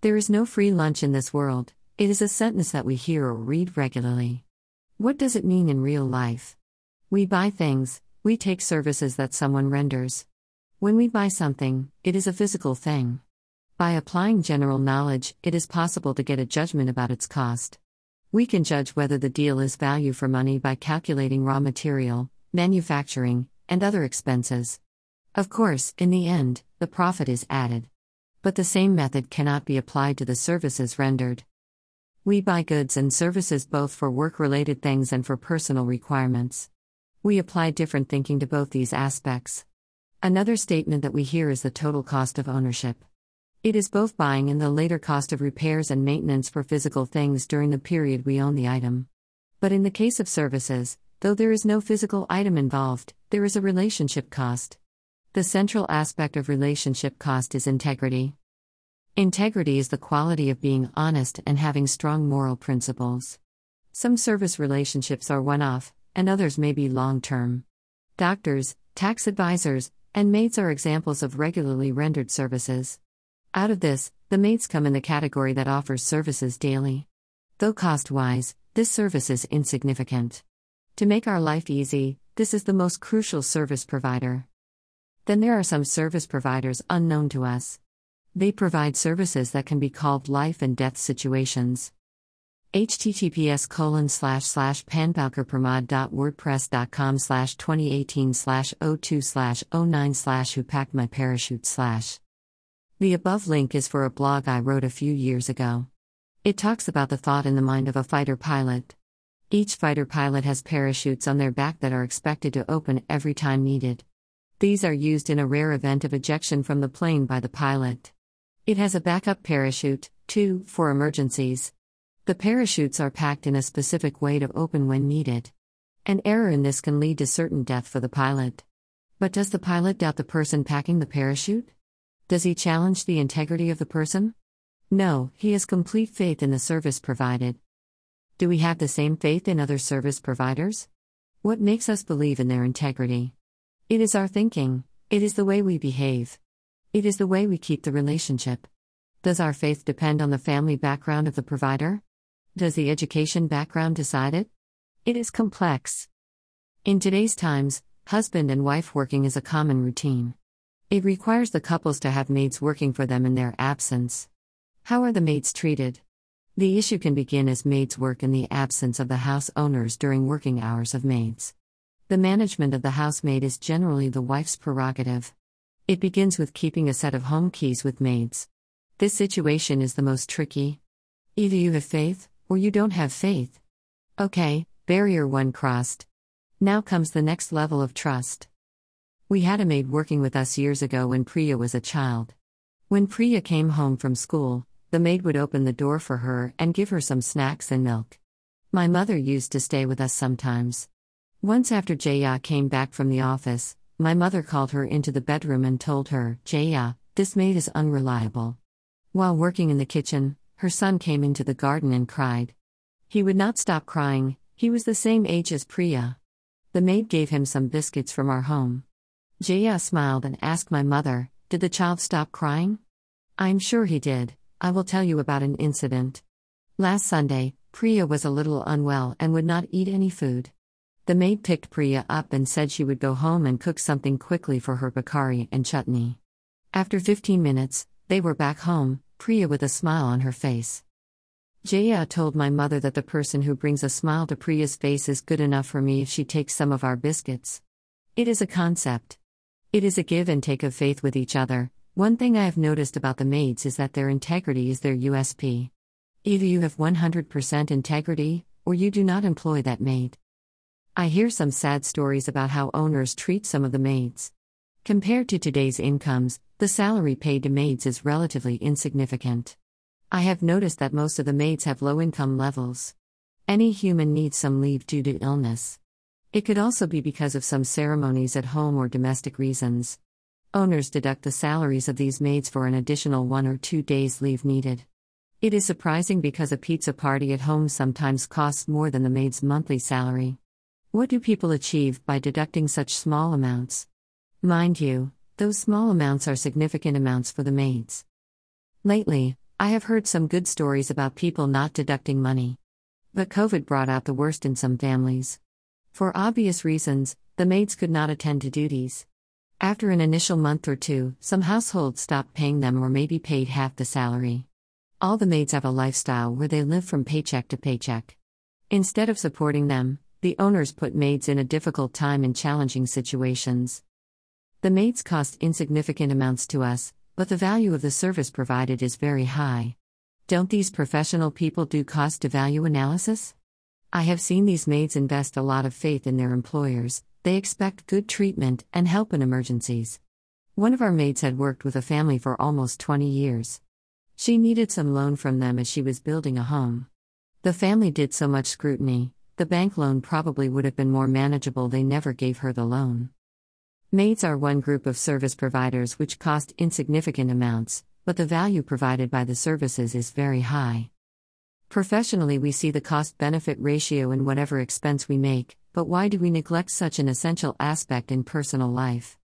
There is no free lunch in this world, it is a sentence that we hear or read regularly. What does it mean in real life? We buy things, we take services that someone renders. When we buy something, it is a physical thing. By applying general knowledge, it is possible to get a judgment about its cost. We can judge whether the deal is value for money by calculating raw material, manufacturing, and other expenses. Of course, in the end, the profit is added. But the same method cannot be applied to the services rendered. We buy goods and services both for work related things and for personal requirements. We apply different thinking to both these aspects. Another statement that we hear is the total cost of ownership. It is both buying and the later cost of repairs and maintenance for physical things during the period we own the item. But in the case of services, though there is no physical item involved, there is a relationship cost. The central aspect of relationship cost is integrity. Integrity is the quality of being honest and having strong moral principles. Some service relationships are one off, and others may be long term. Doctors, tax advisors, and maids are examples of regularly rendered services. Out of this, the maids come in the category that offers services daily. Though cost wise, this service is insignificant. To make our life easy, this is the most crucial service provider. Then there are some service providers unknown to us. They provide services that can be called life and death situations. https colon slash slash panbalkerpramod.wordpress.com slash 2018 slash 02 slash 09 slash who packed my parachute slash. The above link is for a blog I wrote a few years ago. It talks about the thought in the mind of a fighter pilot. Each fighter pilot has parachutes on their back that are expected to open every time needed. These are used in a rare event of ejection from the plane by the pilot. It has a backup parachute, too, for emergencies. The parachutes are packed in a specific way to open when needed. An error in this can lead to certain death for the pilot. But does the pilot doubt the person packing the parachute? Does he challenge the integrity of the person? No, he has complete faith in the service provided. Do we have the same faith in other service providers? What makes us believe in their integrity? It is our thinking, it is the way we behave. It is the way we keep the relationship. Does our faith depend on the family background of the provider? Does the education background decide it? It is complex. In today's times, husband and wife working is a common routine. It requires the couples to have maids working for them in their absence. How are the maids treated? The issue can begin as maids work in the absence of the house owners during working hours of maids. The management of the housemaid is generally the wife's prerogative. It begins with keeping a set of home keys with maids. This situation is the most tricky. Either you have faith, or you don't have faith. Okay, barrier 1 crossed. Now comes the next level of trust. We had a maid working with us years ago when Priya was a child. When Priya came home from school, the maid would open the door for her and give her some snacks and milk. My mother used to stay with us sometimes. Once after Jaya came back from the office, my mother called her into the bedroom and told her, Jaya, this maid is unreliable. While working in the kitchen, her son came into the garden and cried. He would not stop crying, he was the same age as Priya. The maid gave him some biscuits from our home. Jaya smiled and asked my mother, Did the child stop crying? I'm sure he did. I will tell you about an incident. Last Sunday, Priya was a little unwell and would not eat any food. The maid picked Priya up and said she would go home and cook something quickly for her bhakri and chutney. After 15 minutes, they were back home, Priya with a smile on her face. Jaya told my mother that the person who brings a smile to Priya's face is good enough for me if she takes some of our biscuits. It is a concept. It is a give and take of faith with each other. One thing I have noticed about the maids is that their integrity is their USP. Either you have 100% integrity, or you do not employ that maid. I hear some sad stories about how owners treat some of the maids. Compared to today's incomes, the salary paid to maids is relatively insignificant. I have noticed that most of the maids have low income levels. Any human needs some leave due to illness. It could also be because of some ceremonies at home or domestic reasons. Owners deduct the salaries of these maids for an additional one or two days leave needed. It is surprising because a pizza party at home sometimes costs more than the maid's monthly salary. What do people achieve by deducting such small amounts? Mind you, those small amounts are significant amounts for the maids. Lately, I have heard some good stories about people not deducting money. But COVID brought out the worst in some families. For obvious reasons, the maids could not attend to duties. After an initial month or two, some households stopped paying them or maybe paid half the salary. All the maids have a lifestyle where they live from paycheck to paycheck. Instead of supporting them, the owners put maids in a difficult time in challenging situations. The maids cost insignificant amounts to us, but the value of the service provided is very high. Don't these professional people do cost to value analysis? I have seen these maids invest a lot of faith in their employers, they expect good treatment and help in emergencies. One of our maids had worked with a family for almost 20 years. She needed some loan from them as she was building a home. The family did so much scrutiny, the bank loan probably would have been more manageable, they never gave her the loan. Maids are one group of service providers which cost insignificant amounts, but the value provided by the services is very high. Professionally, we see the cost benefit ratio in whatever expense we make, but why do we neglect such an essential aspect in personal life?